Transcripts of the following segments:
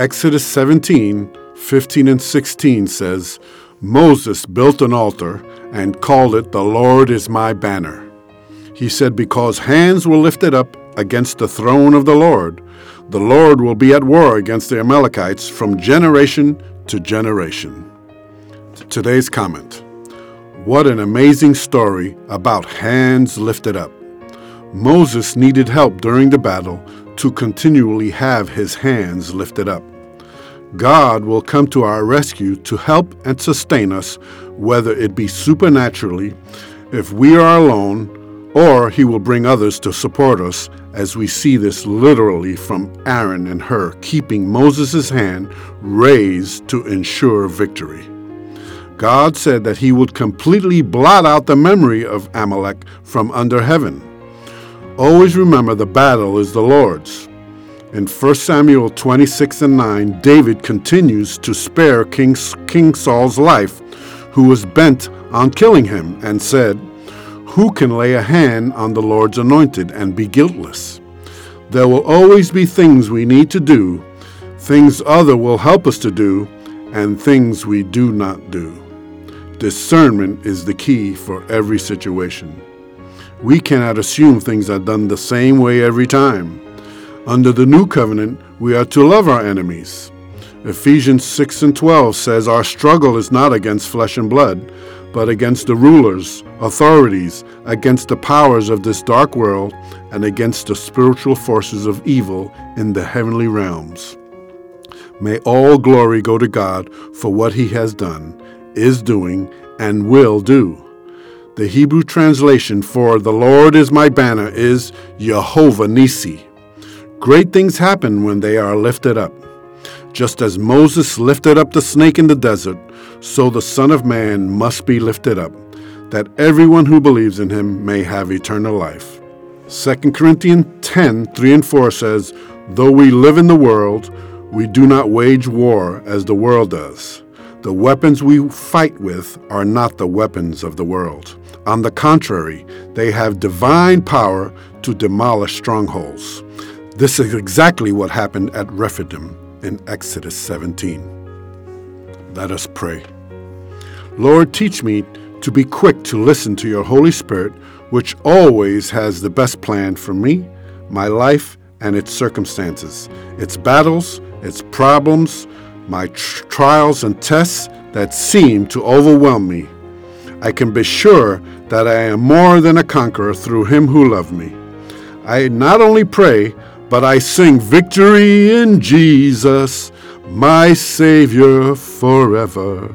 Exodus 17, 15 and 16 says, Moses built an altar and called it, The Lord is my banner. He said, Because hands were lifted up against the throne of the Lord, the Lord will be at war against the Amalekites from generation to generation. Today's comment What an amazing story about hands lifted up. Moses needed help during the battle to continually have his hands lifted up. God will come to our rescue to help and sustain us, whether it be supernaturally, if we are alone, or he will bring others to support us, as we see this literally from Aaron and Hur keeping Moses' hand raised to ensure victory. God said that he would completely blot out the memory of Amalek from under heaven. Always remember the battle is the Lord's. In 1 Samuel 26 and 9, David continues to spare King, King Saul's life, who was bent on killing him, and said, Who can lay a hand on the Lord's anointed and be guiltless? There will always be things we need to do, things other will help us to do, and things we do not do. Discernment is the key for every situation. We cannot assume things are done the same way every time. Under the new covenant, we are to love our enemies. Ephesians 6 and 12 says, Our struggle is not against flesh and blood, but against the rulers, authorities, against the powers of this dark world, and against the spiritual forces of evil in the heavenly realms. May all glory go to God for what He has done, is doing, and will do. The Hebrew translation for the Lord is my banner is Jehovah Nissi. Great things happen when they are lifted up. Just as Moses lifted up the snake in the desert, so the Son of Man must be lifted up, that everyone who believes in him may have eternal life. 2 Corinthians 10 3 and 4 says, Though we live in the world, we do not wage war as the world does. The weapons we fight with are not the weapons of the world. On the contrary, they have divine power to demolish strongholds. This is exactly what happened at Rephidim in Exodus 17. Let us pray. Lord, teach me to be quick to listen to your Holy Spirit, which always has the best plan for me, my life, and its circumstances, its battles, its problems, my tr- trials and tests that seem to overwhelm me. I can be sure that I am more than a conqueror through him who loved me. I not only pray, but I sing victory in Jesus, my Savior forever.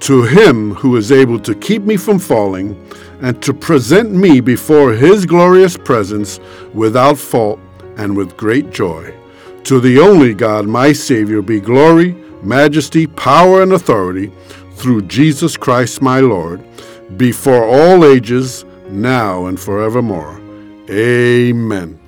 To him who is able to keep me from falling and to present me before his glorious presence without fault and with great joy. To the only God, my Savior, be glory, majesty, power, and authority through Jesus Christ my Lord, before all ages, now and forevermore. Amen.